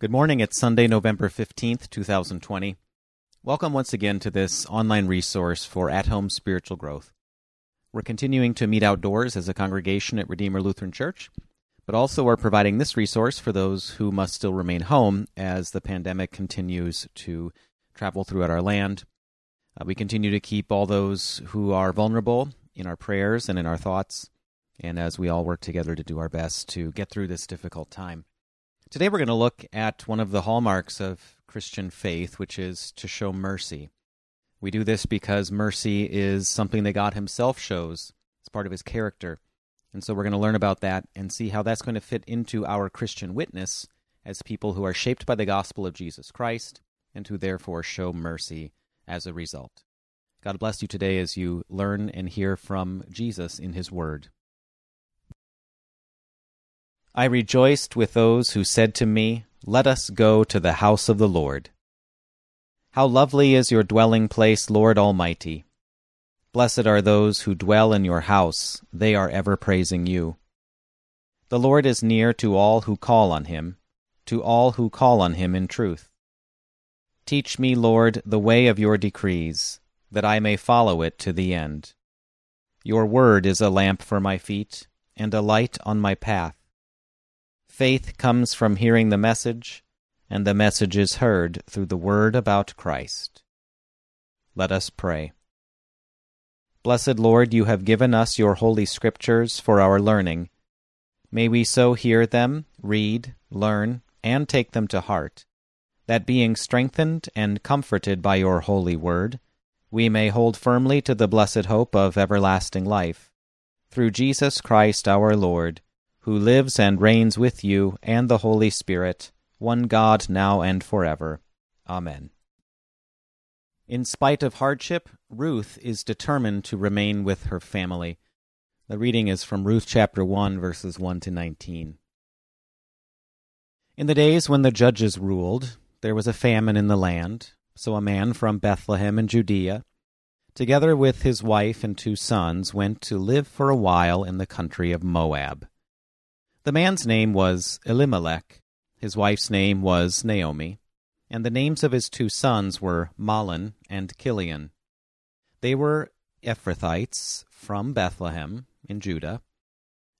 Good morning. It's Sunday, November 15th, 2020. Welcome once again to this online resource for at home spiritual growth. We're continuing to meet outdoors as a congregation at Redeemer Lutheran Church, but also are providing this resource for those who must still remain home as the pandemic continues to travel throughout our land. Uh, we continue to keep all those who are vulnerable in our prayers and in our thoughts, and as we all work together to do our best to get through this difficult time. Today we're going to look at one of the hallmarks of Christian faith, which is to show mercy. We do this because mercy is something that God Himself shows. It's part of His character. And so we're going to learn about that and see how that's going to fit into our Christian witness as people who are shaped by the gospel of Jesus Christ and who therefore show mercy as a result. God bless you today as you learn and hear from Jesus in His Word. I rejoiced with those who said to me, Let us go to the house of the Lord. How lovely is your dwelling place, Lord Almighty! Blessed are those who dwell in your house, they are ever praising you. The Lord is near to all who call on him, to all who call on him in truth. Teach me, Lord, the way of your decrees, that I may follow it to the end. Your word is a lamp for my feet, and a light on my path. Faith comes from hearing the message, and the message is heard through the word about Christ. Let us pray. Blessed Lord, you have given us your holy scriptures for our learning. May we so hear them, read, learn, and take them to heart, that being strengthened and comforted by your holy word, we may hold firmly to the blessed hope of everlasting life. Through Jesus Christ our Lord, who lives and reigns with you and the Holy Spirit, one God, now and forever. Amen. In spite of hardship, Ruth is determined to remain with her family. The reading is from Ruth chapter 1, verses 1 to 19. In the days when the judges ruled, there was a famine in the land. So a man from Bethlehem in Judea, together with his wife and two sons, went to live for a while in the country of Moab. The man's name was Elimelech, his wife's name was Naomi, and the names of his two sons were Mahlon and Chilion. They were Ephrathites from Bethlehem in Judah,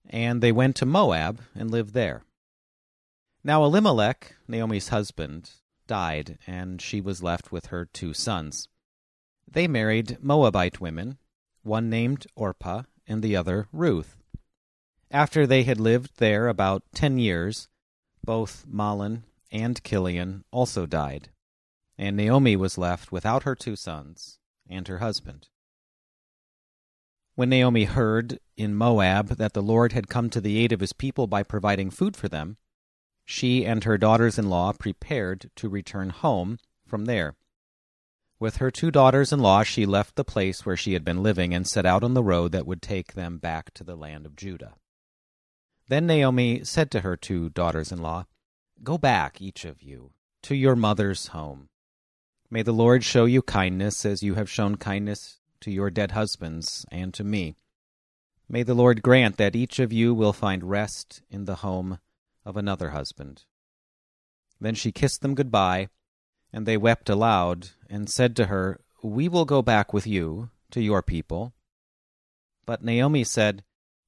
and they went to Moab and lived there. Now Elimelech, Naomi's husband, died, and she was left with her two sons. They married Moabite women, one named Orpah and the other Ruth. After they had lived there about ten years, both Mahlon and Chilion also died, and Naomi was left without her two sons and her husband. When Naomi heard in Moab that the Lord had come to the aid of his people by providing food for them, she and her daughters in law prepared to return home from there. With her two daughters in law, she left the place where she had been living and set out on the road that would take them back to the land of Judah. Then Naomi said to her two daughters in law, Go back, each of you, to your mother's home. May the Lord show you kindness as you have shown kindness to your dead husbands and to me. May the Lord grant that each of you will find rest in the home of another husband. Then she kissed them good bye, and they wept aloud, and said to her, We will go back with you to your people. But Naomi said,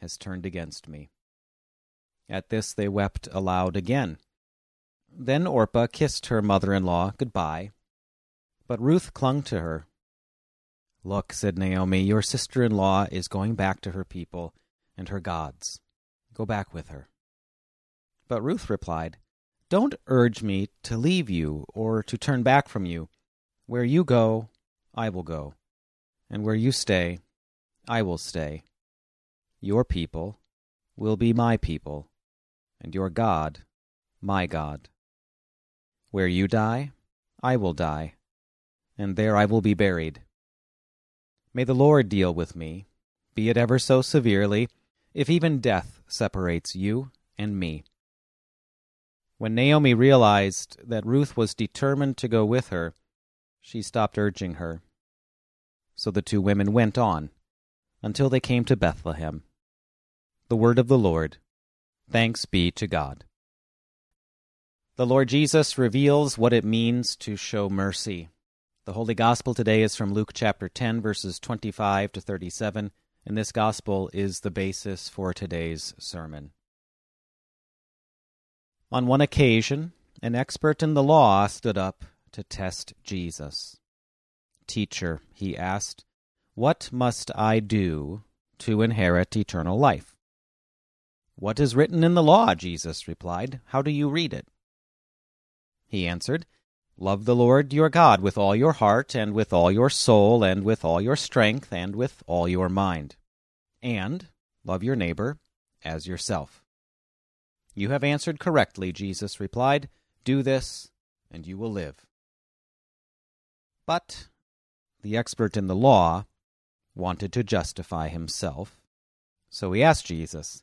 has turned against me. At this they wept aloud again. Then Orpah kissed her mother in law good bye, but Ruth clung to her. Look, said Naomi, your sister in law is going back to her people and her gods. Go back with her. But Ruth replied, Don't urge me to leave you or to turn back from you. Where you go, I will go, and where you stay, I will stay. Your people will be my people, and your God my God. Where you die, I will die, and there I will be buried. May the Lord deal with me, be it ever so severely, if even death separates you and me. When Naomi realized that Ruth was determined to go with her, she stopped urging her. So the two women went on until they came to Bethlehem. The word of the Lord. Thanks be to God. The Lord Jesus reveals what it means to show mercy. The Holy Gospel today is from Luke chapter 10, verses 25 to 37, and this Gospel is the basis for today's sermon. On one occasion, an expert in the law stood up to test Jesus. Teacher, he asked, what must I do to inherit eternal life? What is written in the law? Jesus replied. How do you read it? He answered, Love the Lord your God with all your heart, and with all your soul, and with all your strength, and with all your mind. And love your neighbor as yourself. You have answered correctly, Jesus replied. Do this, and you will live. But the expert in the law wanted to justify himself. So he asked Jesus,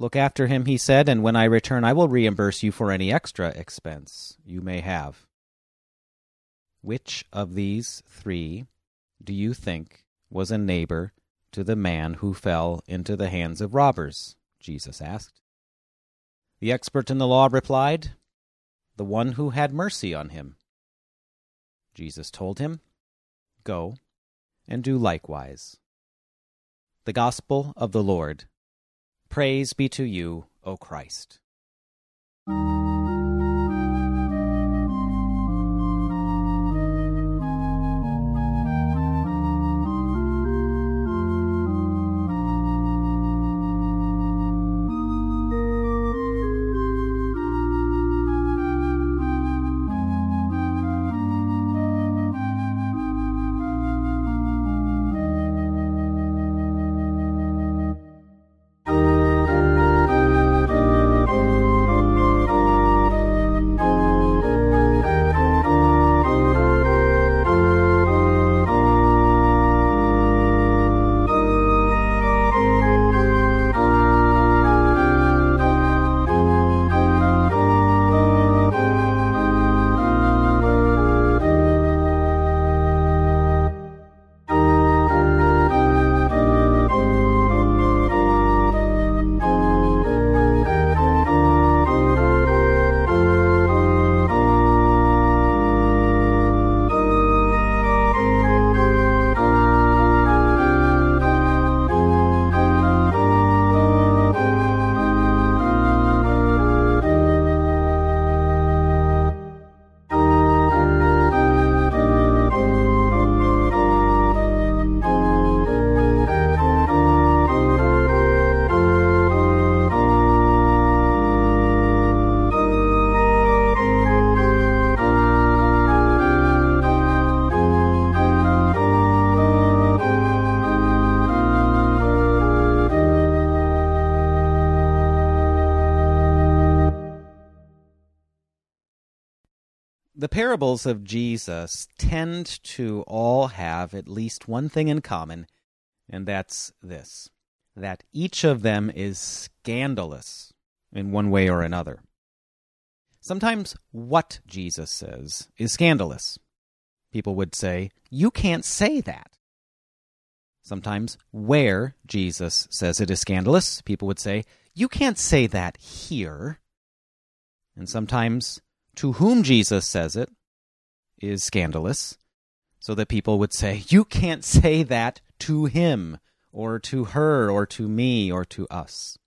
Look after him, he said, and when I return I will reimburse you for any extra expense you may have. Which of these three do you think was a neighbor to the man who fell into the hands of robbers? Jesus asked. The expert in the law replied, The one who had mercy on him. Jesus told him, Go and do likewise. The Gospel of the Lord. Praise be to you, O Christ. Parables of Jesus tend to all have at least one thing in common, and that's this that each of them is scandalous in one way or another. Sometimes what Jesus says is scandalous. people would say, You can't say that. Sometimes, where Jesus says it is scandalous, people would say, You can't say that here. And sometimes, to whom Jesus says it is scandalous, so that people would say, You can't say that to him, or to her, or to me, or to us.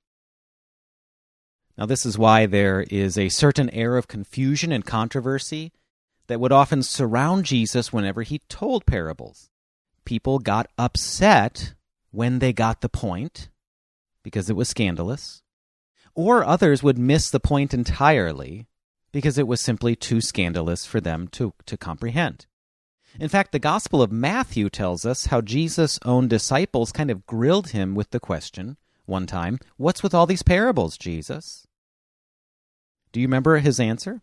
Now, this is why there is a certain air of confusion and controversy that would often surround Jesus whenever he told parables. People got upset when they got the point because it was scandalous, or others would miss the point entirely because it was simply too scandalous for them to, to comprehend. In fact, the Gospel of Matthew tells us how Jesus' own disciples kind of grilled him with the question one time, What's with all these parables, Jesus? Do you remember his answer?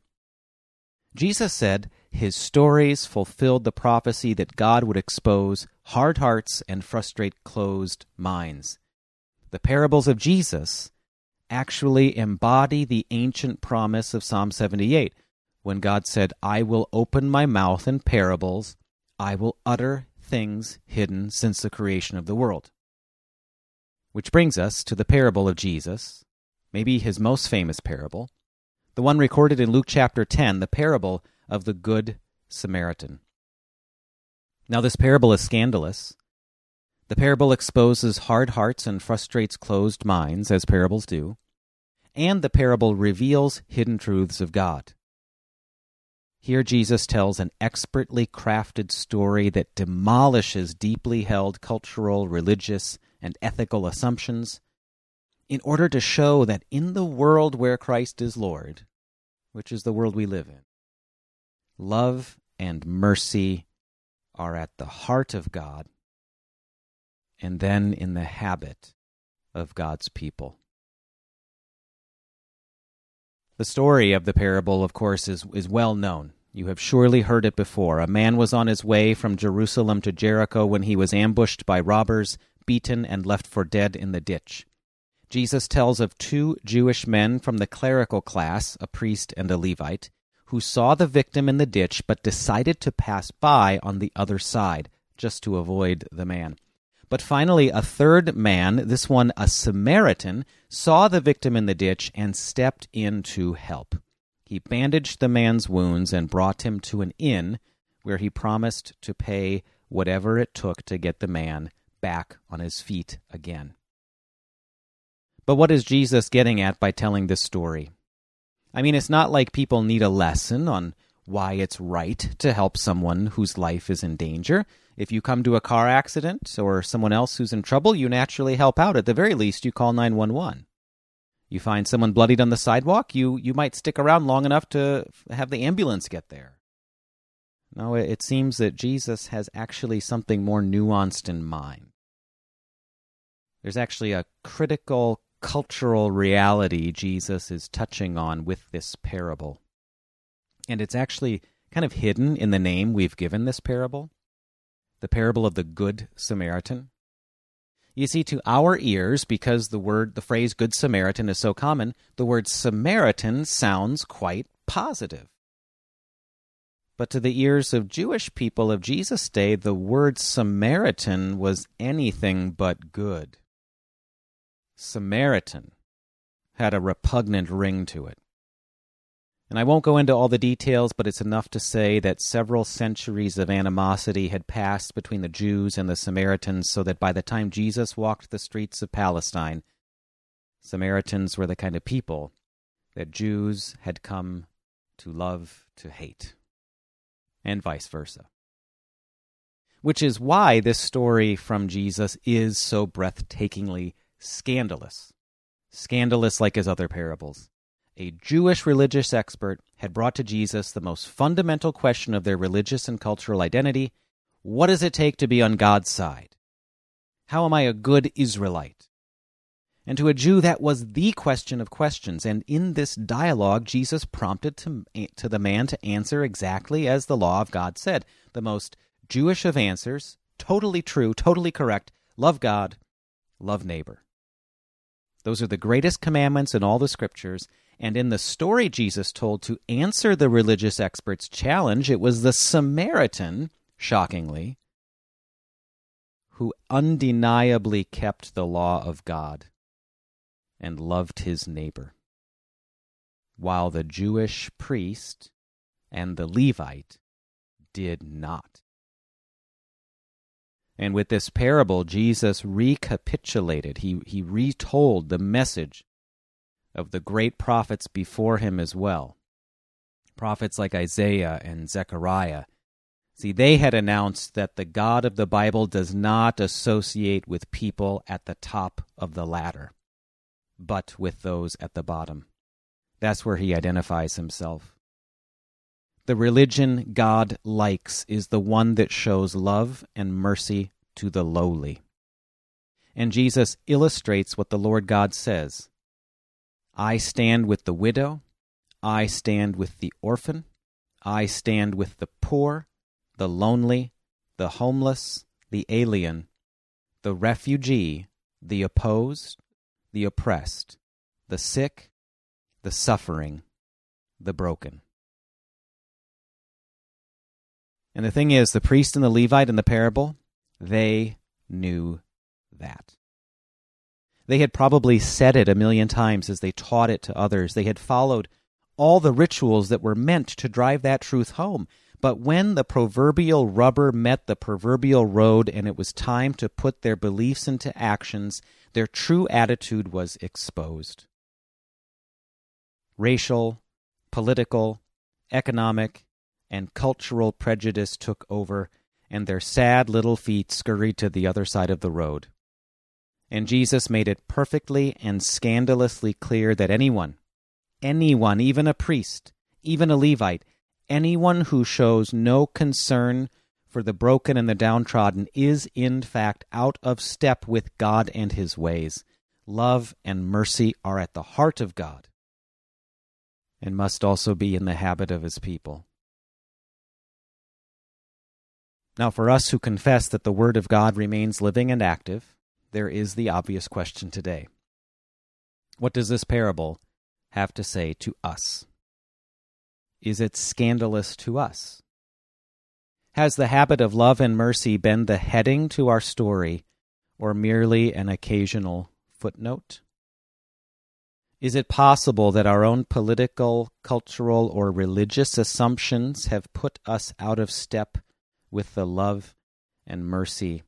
Jesus said his stories fulfilled the prophecy that God would expose hard hearts and frustrate closed minds. The parables of Jesus actually embody the ancient promise of Psalm 78 when God said, I will open my mouth in parables I will utter things hidden since the creation of the world. Which brings us to the parable of Jesus, maybe his most famous parable, the one recorded in Luke chapter 10, the parable of the Good Samaritan. Now, this parable is scandalous. The parable exposes hard hearts and frustrates closed minds, as parables do, and the parable reveals hidden truths of God. Here, Jesus tells an expertly crafted story that demolishes deeply held cultural, religious, and ethical assumptions in order to show that in the world where Christ is Lord, which is the world we live in, love and mercy are at the heart of God and then in the habit of God's people. The story of the parable, of course, is, is well known. You have surely heard it before. A man was on his way from Jerusalem to Jericho when he was ambushed by robbers, beaten, and left for dead in the ditch. Jesus tells of two Jewish men from the clerical class, a priest and a Levite, who saw the victim in the ditch but decided to pass by on the other side, just to avoid the man. But finally, a third man, this one a Samaritan, saw the victim in the ditch and stepped in to help. He bandaged the man's wounds and brought him to an inn where he promised to pay whatever it took to get the man back on his feet again. But what is Jesus getting at by telling this story? I mean, it's not like people need a lesson on why it's right to help someone whose life is in danger. If you come to a car accident or someone else who's in trouble, you naturally help out. At the very least, you call 911. You find someone bloodied on the sidewalk, you, you might stick around long enough to have the ambulance get there. No, it seems that Jesus has actually something more nuanced in mind. There's actually a critical cultural reality Jesus is touching on with this parable. And it's actually kind of hidden in the name we've given this parable the parable of the Good Samaritan. You see, to our ears, because the word, the phrase Good Samaritan is so common, the word Samaritan sounds quite positive. But to the ears of Jewish people of Jesus' day, the word Samaritan was anything but good. Samaritan had a repugnant ring to it. And I won't go into all the details, but it's enough to say that several centuries of animosity had passed between the Jews and the Samaritans, so that by the time Jesus walked the streets of Palestine, Samaritans were the kind of people that Jews had come to love to hate, and vice versa. Which is why this story from Jesus is so breathtakingly scandalous. Scandalous like his other parables a Jewish religious expert had brought to Jesus the most fundamental question of their religious and cultural identity what does it take to be on God's side? How am I a good Israelite? And to a Jew, that was the question of questions. And in this dialogue, Jesus prompted to, to the man to answer exactly as the law of God said the most Jewish of answers, totally true, totally correct love God, love neighbor. Those are the greatest commandments in all the scriptures. And in the story Jesus told to answer the religious experts' challenge, it was the Samaritan, shockingly, who undeniably kept the law of God and loved his neighbor, while the Jewish priest and the Levite did not. And with this parable, Jesus recapitulated, he, he retold the message of the great prophets before him as well. Prophets like Isaiah and Zechariah. See, they had announced that the God of the Bible does not associate with people at the top of the ladder, but with those at the bottom. That's where he identifies himself. The religion God likes is the one that shows love and mercy to the lowly. And Jesus illustrates what the Lord God says I stand with the widow, I stand with the orphan, I stand with the poor, the lonely, the homeless, the alien, the refugee, the opposed, the oppressed, the sick, the suffering, the broken. And the thing is, the priest and the Levite in the parable, they knew that. They had probably said it a million times as they taught it to others. They had followed all the rituals that were meant to drive that truth home. But when the proverbial rubber met the proverbial road and it was time to put their beliefs into actions, their true attitude was exposed. Racial, political, economic, and cultural prejudice took over, and their sad little feet scurried to the other side of the road. And Jesus made it perfectly and scandalously clear that anyone, anyone, even a priest, even a Levite, anyone who shows no concern for the broken and the downtrodden is in fact out of step with God and his ways. Love and mercy are at the heart of God and must also be in the habit of his people. Now, for us who confess that the Word of God remains living and active, there is the obvious question today What does this parable have to say to us? Is it scandalous to us? Has the habit of love and mercy been the heading to our story, or merely an occasional footnote? Is it possible that our own political, cultural, or religious assumptions have put us out of step with the love and mercy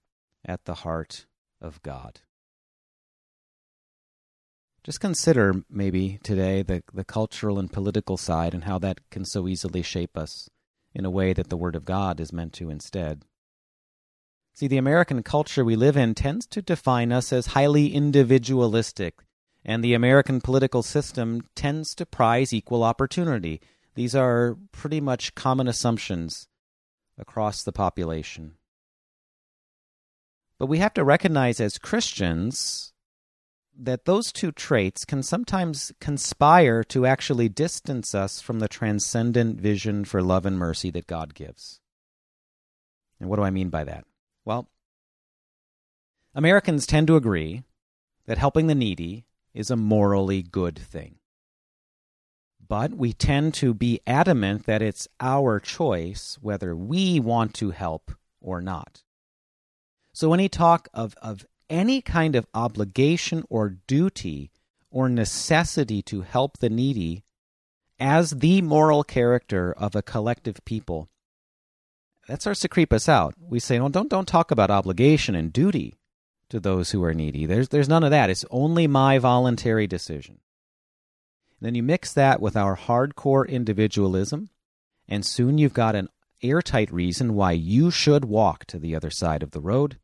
at the heart of God. Just consider maybe today the, the cultural and political side and how that can so easily shape us in a way that the Word of God is meant to instead. See, the American culture we live in tends to define us as highly individualistic, and the American political system tends to prize equal opportunity. These are pretty much common assumptions across the population. But we have to recognize as Christians that those two traits can sometimes conspire to actually distance us from the transcendent vision for love and mercy that God gives. And what do I mean by that? Well, Americans tend to agree that helping the needy is a morally good thing but we tend to be adamant that it's our choice whether we want to help or not. So, any talk of, of any kind of obligation or duty or necessity to help the needy as the moral character of a collective people, that starts to creep us out. We say, well, don't, don't talk about obligation and duty to those who are needy. There's, there's none of that. It's only my voluntary decision. Then you mix that with our hardcore individualism, and soon you've got an airtight reason why you should walk to the other side of the road,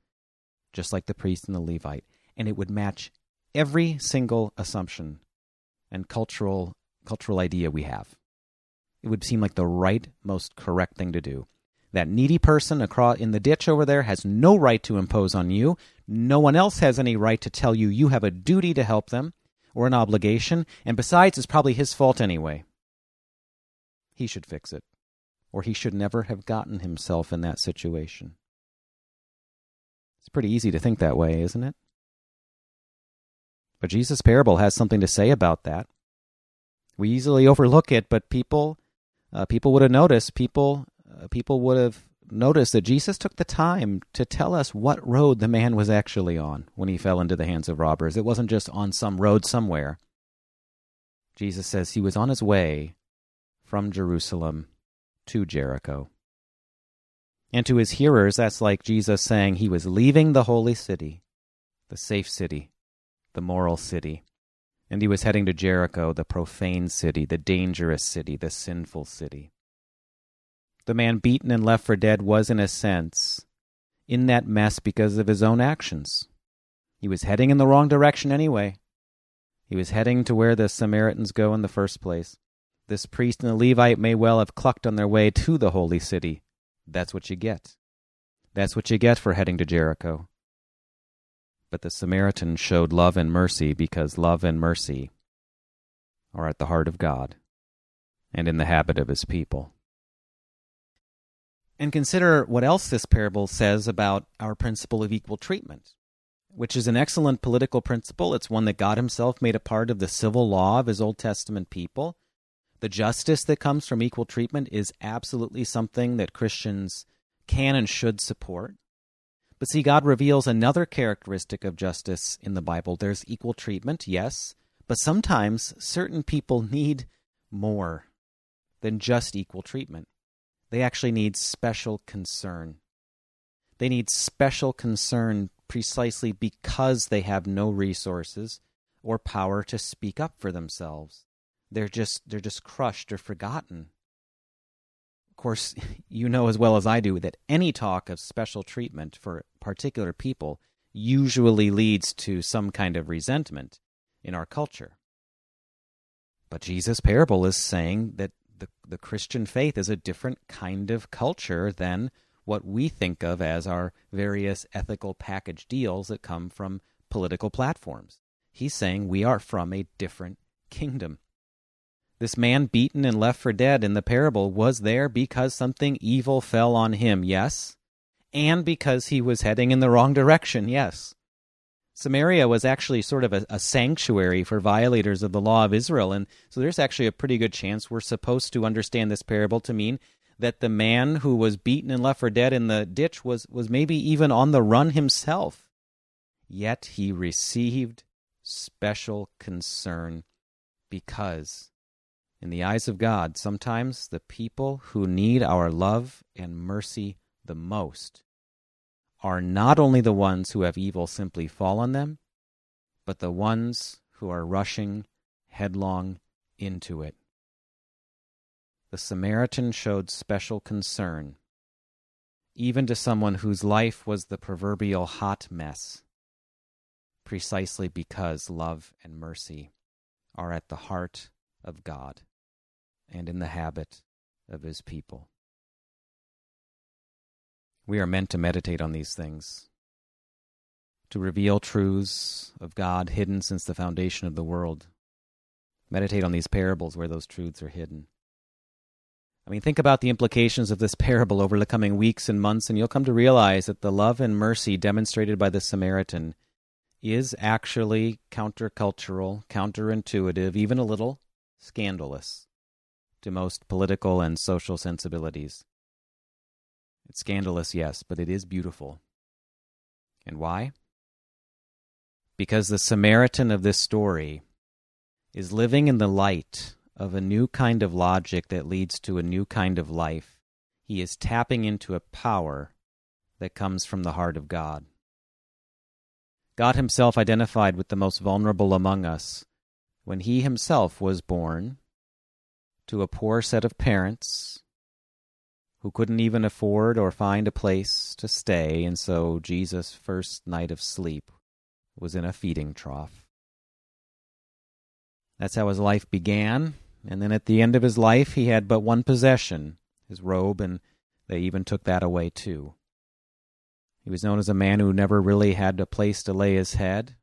just like the priest and the Levite. And it would match every single assumption and cultural cultural idea we have. It would seem like the right, most correct thing to do. That needy person across in the ditch over there has no right to impose on you. No one else has any right to tell you you have a duty to help them or an obligation, and besides, it's probably his fault anyway. He should fix it, or he should never have gotten himself in that situation. It's pretty easy to think that way, isn't it? But Jesus' parable has something to say about that. We easily overlook it, but people uh, people would have noticed. People uh, people would have noticed that Jesus took the time to tell us what road the man was actually on when he fell into the hands of robbers. It wasn't just on some road somewhere. Jesus says he was on his way from Jerusalem to Jericho. And to his hearers, that's like Jesus saying he was leaving the holy city, the safe city, the moral city, and he was heading to Jericho, the profane city, the dangerous city, the sinful city. The man beaten and left for dead was, in a sense, in that mess because of his own actions. He was heading in the wrong direction anyway. He was heading to where the Samaritans go in the first place. This priest and the Levite may well have clucked on their way to the holy city. That's what you get. That's what you get for heading to Jericho. But the Samaritan showed love and mercy because love and mercy are at the heart of God and in the habit of his people. And consider what else this parable says about our principle of equal treatment, which is an excellent political principle. It's one that God Himself made a part of the civil law of His Old Testament people. The justice that comes from equal treatment is absolutely something that Christians can and should support. But see, God reveals another characteristic of justice in the Bible. There's equal treatment, yes, but sometimes certain people need more than just equal treatment. They actually need special concern. They need special concern precisely because they have no resources or power to speak up for themselves. They're just they're just crushed or forgotten Of course, you know as well as I do that any talk of special treatment for particular people usually leads to some kind of resentment in our culture. But Jesus' parable is saying that the, the Christian faith is a different kind of culture than what we think of as our various ethical package deals that come from political platforms. He's saying we are from a different kingdom. This man beaten and left for dead in the parable was there because something evil fell on him, yes, and because he was heading in the wrong direction, yes. Samaria was actually sort of a, a, sanctuary for violators of the law of Israel, and so there's actually a pretty good chance we're supposed to understand this parable to mean that the man who was beaten and left for dead in the ditch was, was maybe even on the run himself. Yet he received special concern because in the eyes of God, sometimes the people who need our love and mercy the most are not only the ones who have evil simply fall on them, but the ones who are rushing headlong into it. The Samaritan showed special concern, even to someone whose life was the proverbial hot mess, precisely because love and mercy are at the heart of God and in the habit of his people. We are meant to meditate on these things, to reveal truths of God hidden since the foundation of the world. Meditate on these parables where those truths are hidden. I mean, think about the implications of this parable over the coming weeks and months, and you'll come to realize that the love and mercy demonstrated by the Samaritan is actually countercultural, counterintuitive, even a little scandalous to most political and social sensibilities. It's scandalous, yes, but it is beautiful. And why? Because the Samaritan of this story is living in the light of a new kind of logic that leads to a new kind of life. He is tapping into a power that comes from the heart of God. God Himself identified with the most vulnerable among us when He Himself was born to a poor set of parents who couldn't even afford or find a place to stay, and so Jesus' first night of sleep was in a feeding trough. That's how his life began, and then at the end of his life, he had but one possession his robe, and they even took that away too. He was known as a man who never really had a place to lay his head,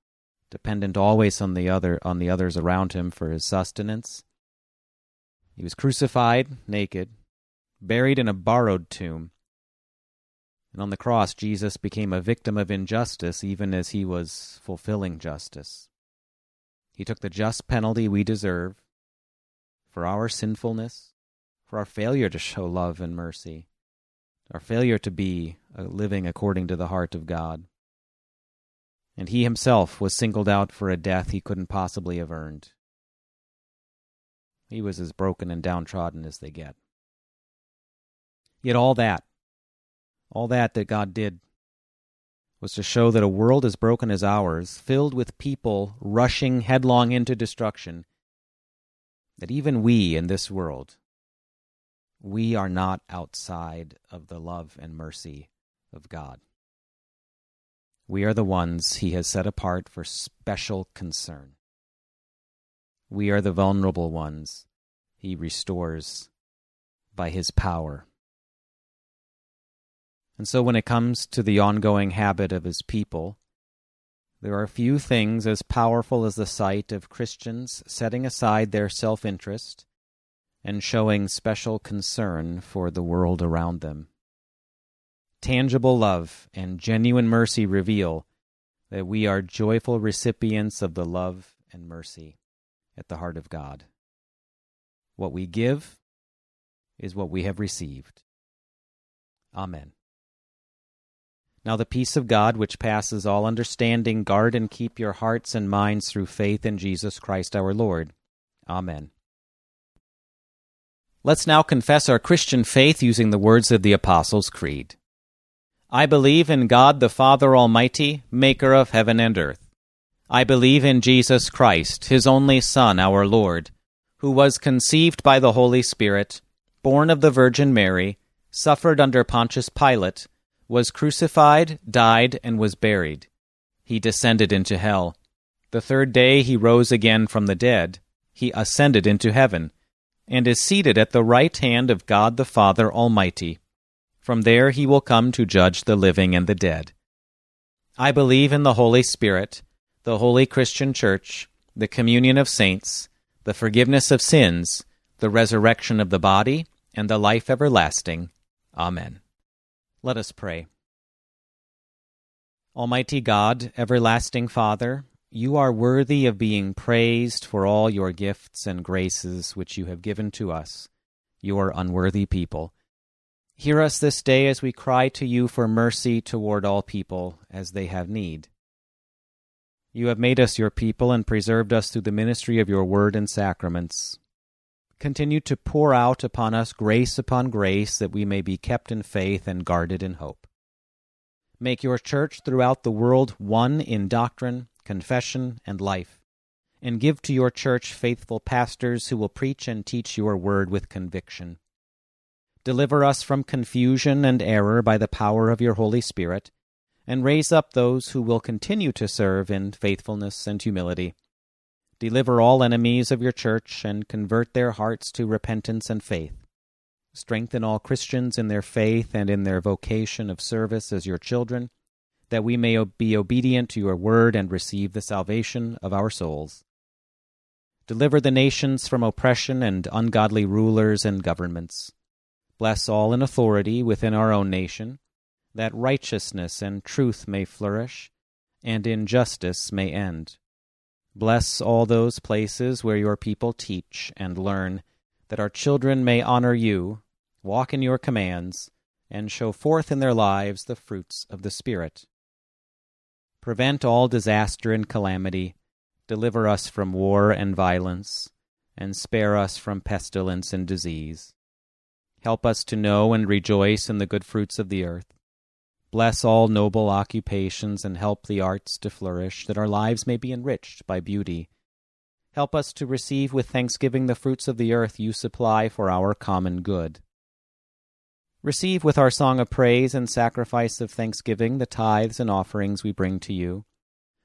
dependent always on the other on the others around him for his sustenance. He was crucified naked, buried in a borrowed tomb. And on the cross, Jesus became a victim of injustice even as he was fulfilling justice. He took the just penalty we deserve for our sinfulness, for our failure to show love and mercy, our failure to be uh, living according to the heart of God. And he himself was singled out for a death he couldn't possibly have earned. He was as broken and downtrodden as they get. Yet all that, all that that God did, was to show that a world as broken as ours, filled with people rushing headlong into destruction, that even we in this world, we are not outside of the love and mercy of God. We are the ones He has set apart for special concern. We are the vulnerable ones He restores by His power. And so, when it comes to the ongoing habit of His people, there are few things as powerful as the sight of Christians setting aside their self interest and showing special concern for the world around them. Tangible love and genuine mercy reveal that we are joyful recipients of the love and mercy at the heart of God. What we give is what we have received. Amen. Now the peace of God, which passes all understanding, guard and keep your hearts and minds through faith in Jesus Christ our Lord. Amen. Let's now confess our Christian faith using the words of the Apostles' Creed. I believe in God the Father Almighty, maker of heaven and earth. I believe in Jesus Christ, his only Son, our Lord, who was conceived by the Holy Spirit, born of the Virgin Mary, suffered under Pontius Pilate, was crucified, died, and was buried. He descended into hell. The third day he rose again from the dead. He ascended into heaven, and is seated at the right hand of God the Father Almighty. From there he will come to judge the living and the dead. I believe in the Holy Spirit, the holy Christian Church, the communion of saints, the forgiveness of sins, the resurrection of the body, and the life everlasting. Amen. Let us pray. Almighty God, everlasting Father, you are worthy of being praised for all your gifts and graces which you have given to us, your unworthy people. Hear us this day as we cry to you for mercy toward all people as they have need. You have made us your people and preserved us through the ministry of your word and sacraments continue to pour out upon us grace upon grace that we may be kept in faith and guarded in hope. Make your church throughout the world one in doctrine, confession, and life, and give to your church faithful pastors who will preach and teach your word with conviction. Deliver us from confusion and error by the power of your Holy Spirit, and raise up those who will continue to serve in faithfulness and humility Deliver all enemies of your church, and convert their hearts to repentance and faith. Strengthen all Christians in their faith and in their vocation of service as your children, that we may be obedient to your word and receive the salvation of our souls. Deliver the nations from oppression and ungodly rulers and governments. Bless all in authority within our own nation, that righteousness and truth may flourish, and injustice may end. Bless all those places where your people teach and learn, that our children may honor you, walk in your commands, and show forth in their lives the fruits of the Spirit. Prevent all disaster and calamity, deliver us from war and violence, and spare us from pestilence and disease. Help us to know and rejoice in the good fruits of the earth Bless all noble occupations and help the arts to flourish, that our lives may be enriched by beauty. Help us to receive with thanksgiving the fruits of the earth you supply for our common good. Receive with our song of praise and sacrifice of thanksgiving the tithes and offerings we bring to you,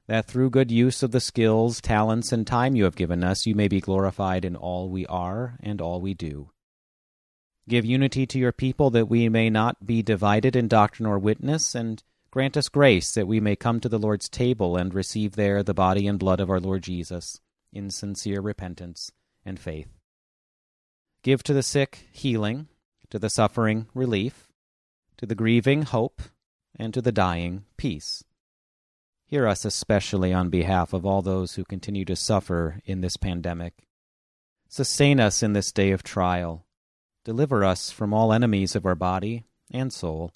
that through good use of the skills, talents, and time you have given us, you may be glorified in all we are and all we do. Give unity to your people that we may not be divided in doctrine or witness, and grant us grace that we may come to the Lord's table and receive there the body and blood of our Lord Jesus in sincere repentance and faith. Give to the sick healing, to the suffering relief, to the grieving hope, and to the dying peace. Hear us especially on behalf of all those who continue to suffer in this pandemic. Sustain us in this day of trial. Deliver us from all enemies of our body and soul,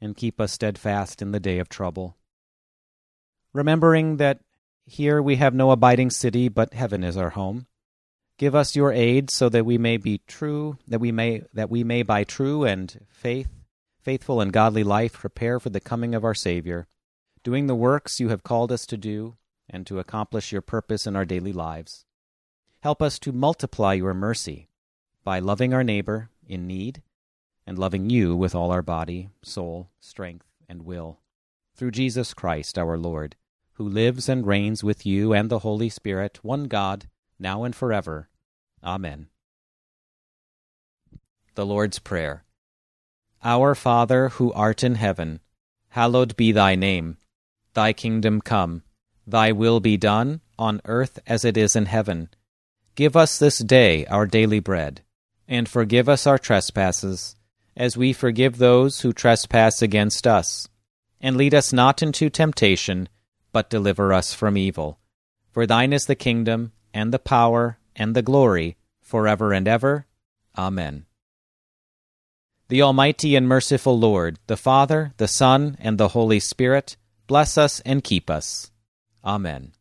and keep us steadfast in the day of trouble. Remembering that here we have no abiding city, but heaven is our home. Give us your aid so that we may be true, that we may that we may by true and faith, faithful and godly life prepare for the coming of our Savior doing the works you have called us to do and to accomplish your purpose in our daily lives. Help us to multiply your mercy by loving our neighbor in need and loving you with all our body, soul, strength, and will. Through Jesus Christ our Lord, who lives and reigns with you and the Holy Spirit, one God, now and forever. Amen. The Lord's Prayer Our Father, who art in heaven, hallowed be thy name. Thy kingdom come, thy will be done, on earth as it is in heaven. Give us this day our daily bread, and forgive us our trespasses, as we forgive those who trespass against us. And lead us not into temptation, but deliver us from evil. For thine is the kingdom, and the power, and the glory, for ever and ever. Amen. The Almighty and merciful Lord, the Father, the Son, and the Holy Spirit, bless us and keep us. Amen.